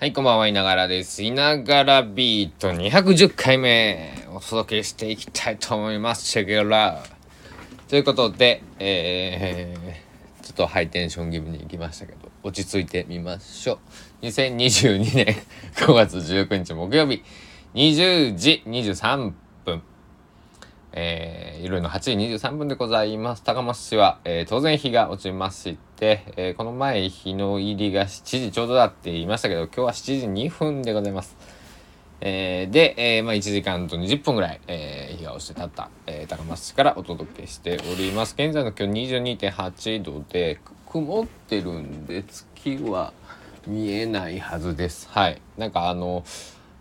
はい、こんばんは、いながらです。いながらビート210回目お届けしていきたいと思います。チェケラということで、えー、ちょっとハイテンション気味に行きましたけど、落ち着いてみましょう。2022年5月19日木曜日、20時23分。えー、夜の8時23分でございます。高松市は、えー、当然日が落ちまして、えー、この前日の入りが7時ちょうどだって言いましたけど、今日は7時2分でございます。えー、で、えー、まあ1時間と20分ぐらい、えー、日が落ちてたった、えー、高松市からお届けしております。現在の気温22.8度で、曇ってるんで月は見えないはずです。はい。なんかあの、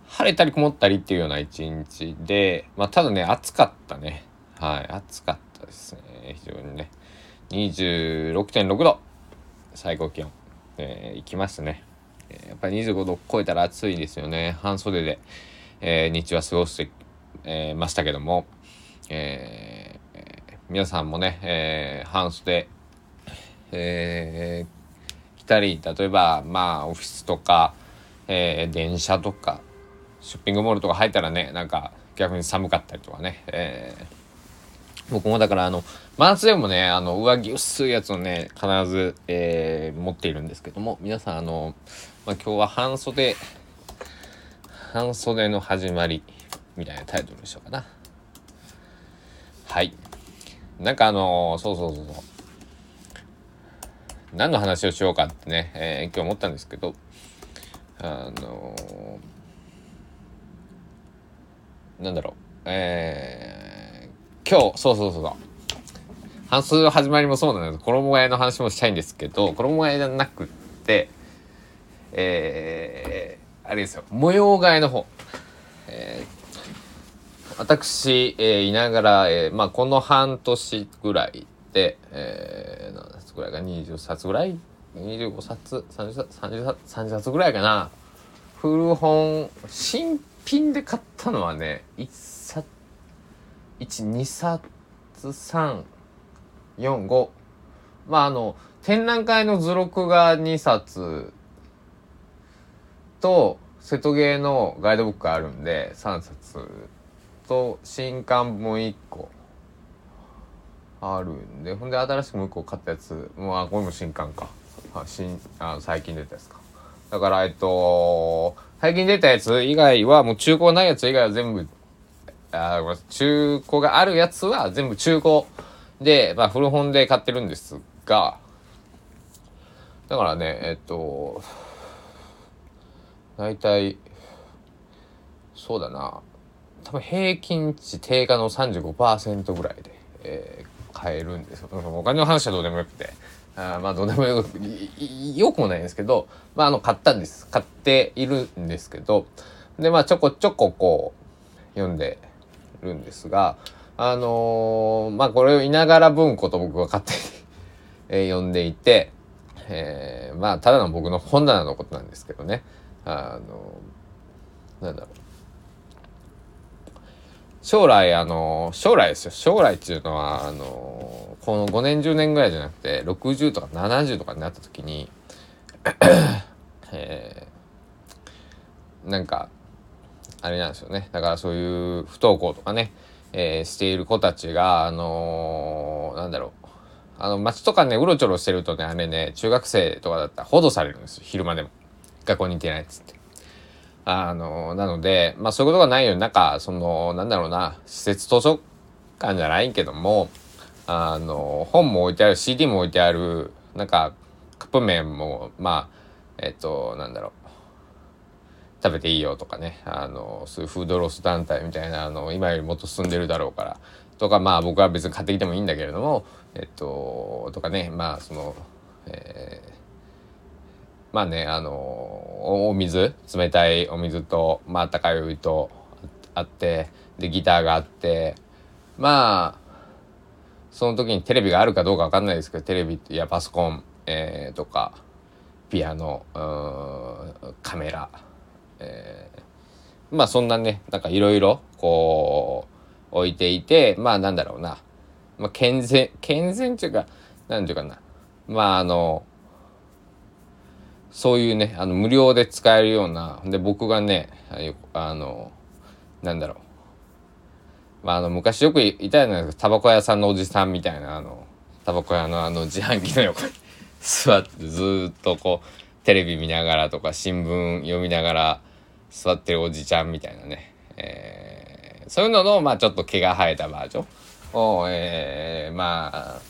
晴れたり曇ったりっていうような一日で、まあ、ただね、暑かったね。はい、暑かったですね。非常にね。26.6度、最高気温、えー、行きましたね。やっぱり25度超えたら暑いですよね。半袖で、えー、日中は過ごして、えー、ましたけども、えー、皆さんもね、えー、半袖、えー、来たり、例えば、まあ、オフィスとか、えー、電車とか、ショッピングモールとか入ったらねなんか逆に寒かったりとかね、えー、僕もだからあの真夏でもねあの上着薄いやつをね必ず、えー、持っているんですけども皆さんあの、まあ、今日は半袖半袖の始まりみたいなタイトルにしようかな。はい。なんかあのそうそうそうそう。何の話をしようかってね、えー、今日思ったんですけどあのーなんだろう、えー、今日、そうそうそうそう。半数始まりもそうなんです衣替えの話もしたいんですけど、衣替えじゃなくって、えー、あれですよ、模様替えの方。えー、私、えー、いながら、えー、まあ、この半年ぐらいで、えー、何冊ぐらいか、20冊ぐらい ?25 冊 ?30 冊 ?30 冊 ?30 冊ぐらいかな。古本、新品で買ったのはね1冊12冊345まああの展覧会の図録が2冊と瀬戸芸のガイドブックあるんで3冊と新刊も1個あるんでほんで新しくもう1個買ったやつもうあこれも新刊か。あ新あ最近出たやつか。だからえっと最近出たやつ以外は、もう中古ないやつ以外は全部、あ中古があるやつは全部中古で、まあ古本で買ってるんですが、だからね、えっと、大体、そうだな、多分平均値定価の35%ぐらいで、えー、買えるんですよ。お金の話はどうでもよくて。あまあどうでもよくよくもないんですけど、まああの買ったんです。買っているんですけど、でまあちょこちょここう読んでるんですが、あのー、まあこれをいながら文庫と僕は勝手に え読んでいて、えー、まあただの僕の本棚のことなんですけどね、あのー、なんだろう。将来あの将来ですよ将来っていうのはあのこの5年10年ぐらいじゃなくて60とか70とかになった時に えー、なんかあれなんですよね。だからそういう不登校とかね、えー、している子たちがあのー、なんだろう。あの街とかねうろちょろしてるとねあれね中学生とかだったら保護されるんですよ。昼間でも。学校に行ってないっつって。あの、なので、まあそういうことがないように、なんか、その、なんだろうな、施設図書館じゃないけども、あの、本も置いてある、CD も置いてある、なんか、カップ麺も、まあ、えっと、なんだろう、食べていいよとかね、あの、そういうフードロス団体みたいな、あの、今よりもっと進んでるだろうから、とか、まあ僕は別に買ってきてもいいんだけれども、えっと、とかね、まあその、えーまあねあのお水冷たいお水と、まあったかいお湯とあってでギターがあってまあその時にテレビがあるかどうか分かんないですけどテレビいやパソコン、えー、とかピアノカメラ、えー、まあそんなねなんかいろいろこう置いていてまあなんだろうな、まあ、健全健全っていうかなんていうかな。まああのそういうねあの無料で使えるようなで僕がねあのなんだろう。まあ、あの昔よくいたじゃないですか。タバコ屋さんのおじさんみたいなあのタバコ屋のあの自販機の横に 座ってずっとこうテレビ見ながらとか新聞読みながら座ってるおじちゃんみたいなね、えー、そういうののまあちょっと毛が生えたバージョン。を、えー、まあ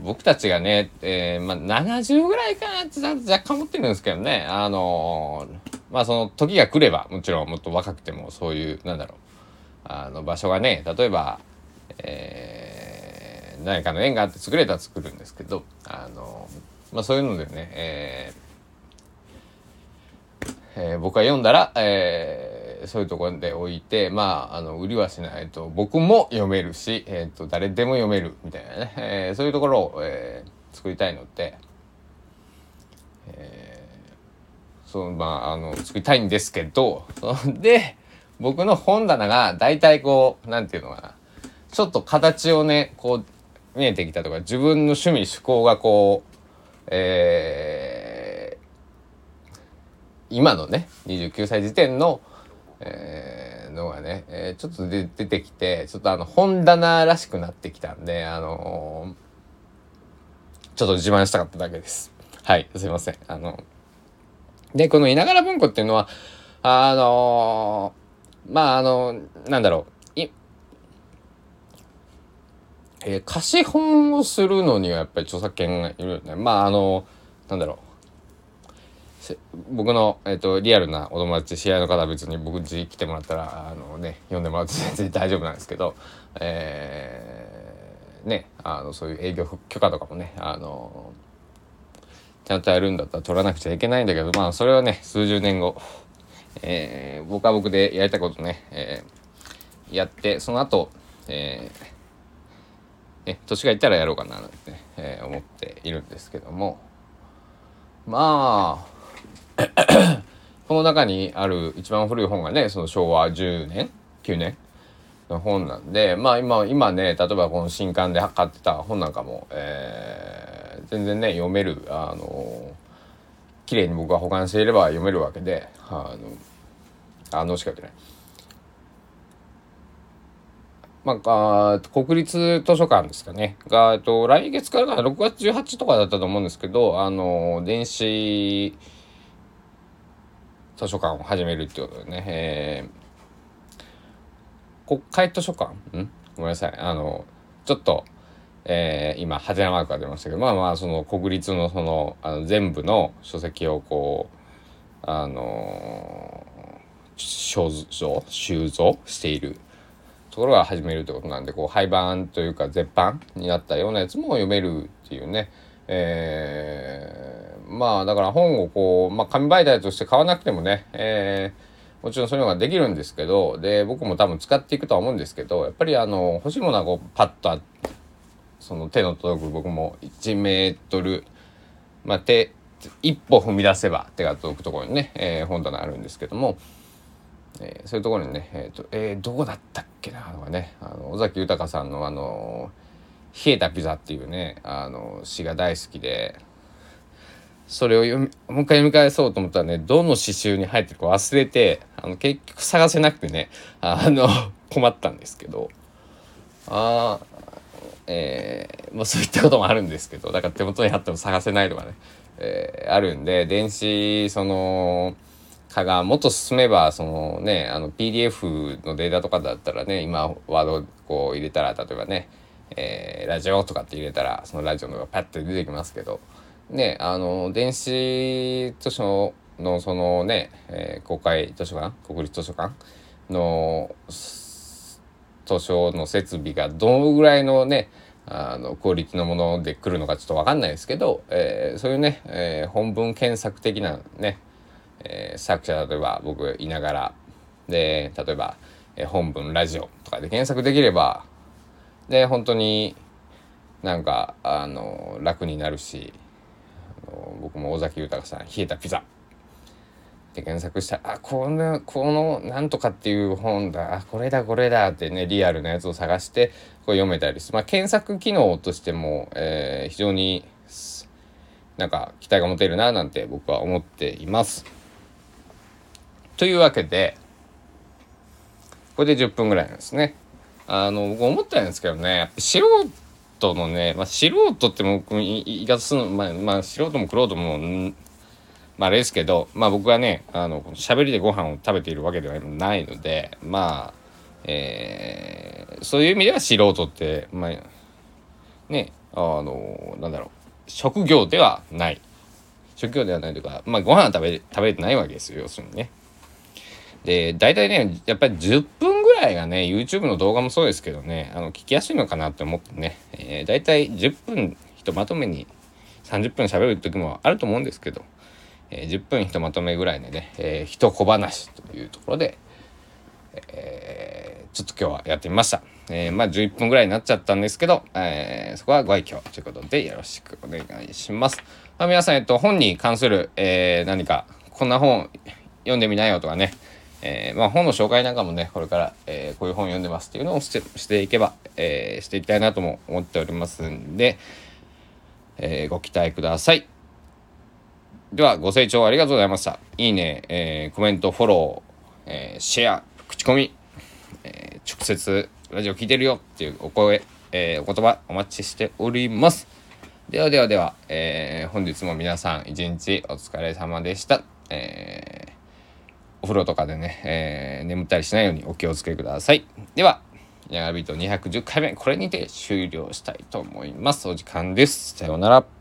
僕たちがね、えー、まあ、70ぐらいかなって若干思ってるんですけどね、あのー、まあその時が来れば、もちろんもっと若くてもそういう、なんだろう、あの場所がね、例えば、えー、何かの縁があって作れたら作るんですけど、あのー、まあそういうのでね、えーえー、僕が読んだら、えーそういうところで置いて、まあ、あの、売りはしないと、僕も読めるし、えっ、ー、と、誰でも読めるみたいなね、え、そういうところを、え、作りたいので、え、そう、まあ、あの、作りたいんですけど、で、僕の本棚が大体こう、なんていうのかな、ちょっと形をね、こう、見えてきたとか、自分の趣味、趣向がこう、えー、今のね、29歳時点の、えー、のがね、えー、ちょっとで出てきて、ちょっとあの、本棚らしくなってきたんで、あのー、ちょっと自慢したかっただけです。はい、すいません。あの、で、このいながら文庫っていうのは、あのー、まあ、あの、なんだろう、い、えー、貸本をするのにはやっぱり著作権がいるよね。まあ、あの、なんだろう、僕の、えーと、リアルなお友達知り合の方は別に僕家来てもらったらあのね読んでもらって全然 大丈夫なんですけど、えー、ねあのそういう営業許可とかもねあのちゃんとやるんだったら取らなくちゃいけないんだけどまあそれはね数十年後、えー、僕は僕でやりたいことね、えー、やってその後、えーね、年がいったらやろうかななんてね、えー、思っているんですけども。まあ この中にある一番古い本がねその昭和10年9年の本なんでまあ今今ね例えばこの新刊で買ってた本なんかも、えー、全然ね読めるあの綺麗に僕が保管していれば読めるわけであのあのしか言ってない。まあ、国立図書館ですかね。が、えっと、来月からかな、6月18とかだったと思うんですけど、あの、電子、図書館を始めるってことでね、えー、国会図書館？ん？ごめんなさい。あの、ちょっと、えー、今、ハテナマークが出ましたけど、まあまあ、その国立のその、あの全部の書籍をこう、あのー、収蔵、収蔵しているところが始めるってことなんで、こう、廃盤というか絶版になったようなやつも読めるっていうね、えーまあだから本をこう、まあ、紙媒体として買わなくてもね、えー、もちろんそういうのができるんですけどで僕も多分使っていくとは思うんですけどやっぱりあの欲しいものはこうパッとその手の届く僕も1メートル、まあ、手一歩踏み出せば手が届くところにね、えー、本棚あるんですけども、えー、そういうところにね、えーとえー、どこだったっけなとかねあの尾崎豊さんのあの「冷えたピザ」っていうねあの詩が大好きでそれを読みもう一回読み返そうと思ったらねどの詩集に入ってるか忘れてあの結局探せなくてねあの 困ったんですけど。あえー、まあそういったこともあるんですけどだから手元にあっても探せないとかね、えー、あるんで電子その化がもっと進めばそのねあの PDF のデータとかだったらね今ワードこう入れたら例えばね、えー、ラジオとかって入れたらそのラジオのがパッて出てきますけど。ね、あの、電子図書のそのね、えー、公開図書館、国立図書館の図書の設備がどのぐらいのね、あの、クオリティのもので来るのかちょっとわかんないですけど、えー、そういうね、えー、本文検索的なね、えー、作者、例えば僕いながら、で、例えば、えー、本文ラジオとかで検索できれば、で、本当になんか、あの、楽になるし、僕も尾崎豊さん「冷えたピザ」って検索したらあこのこのなんとかっていう本だあこれだこれだってねリアルなやつを探してこう読めたりする、まあ、検索機能としても、えー、非常になんか期待が持てるななんて僕は思っています。というわけでこれで10分ぐらいなんですね。あの僕思ったんですけどねやっぱ素人のね、まあ、素人って僕言い方するの、まあ、まあ、素人も苦労ともまああれですけど、まあ僕はね、あの、喋りでご飯を食べているわけではないので、まあ、えー、そういう意味では素人って、まあ、ね、あの、なんだろう、職業ではない。職業ではないというか、まあご飯食べ、食べてないわけですよ、要するにね。で、大体ね、やっぱり10分ぐらいがね、YouTube の動画もそうですけどね、あの、聞きやすいのかなって思ってね、えー、大体10分ひとまとめに30分喋る時もあると思うんですけど、えー、10分ひとまとめぐらいでね、えー、人小話というところで、えー、ちょっと今日はやってみました。えー、まあ11分ぐらいになっちゃったんですけど、えー、そこはご愛嬌ということでよろしくお願いします。まあ、皆さん、えっと、本に関する、えー、何か、こんな本読んでみなよとかね、えー、まあ本の紹介なんかもね、これから、えー、こういう本読んでますっていうのをしてしていけば、えー、していきたいなとも思っておりますんで、え、ご期待ください。では、ご清聴ありがとうございました。いいね、え、コメント、フォロー、え、シェア、口コミ、え、直接ラジオ聞いてるよっていうお声、え、お言葉お待ちしております。ではではでは、え、本日も皆さん一日お疲れ様でした。えー、お風呂とかでね、えー、眠ったりしないようにお気をつけください。では、ヤガビート210回目、これにて終了したいと思います。お時間です。さようなら。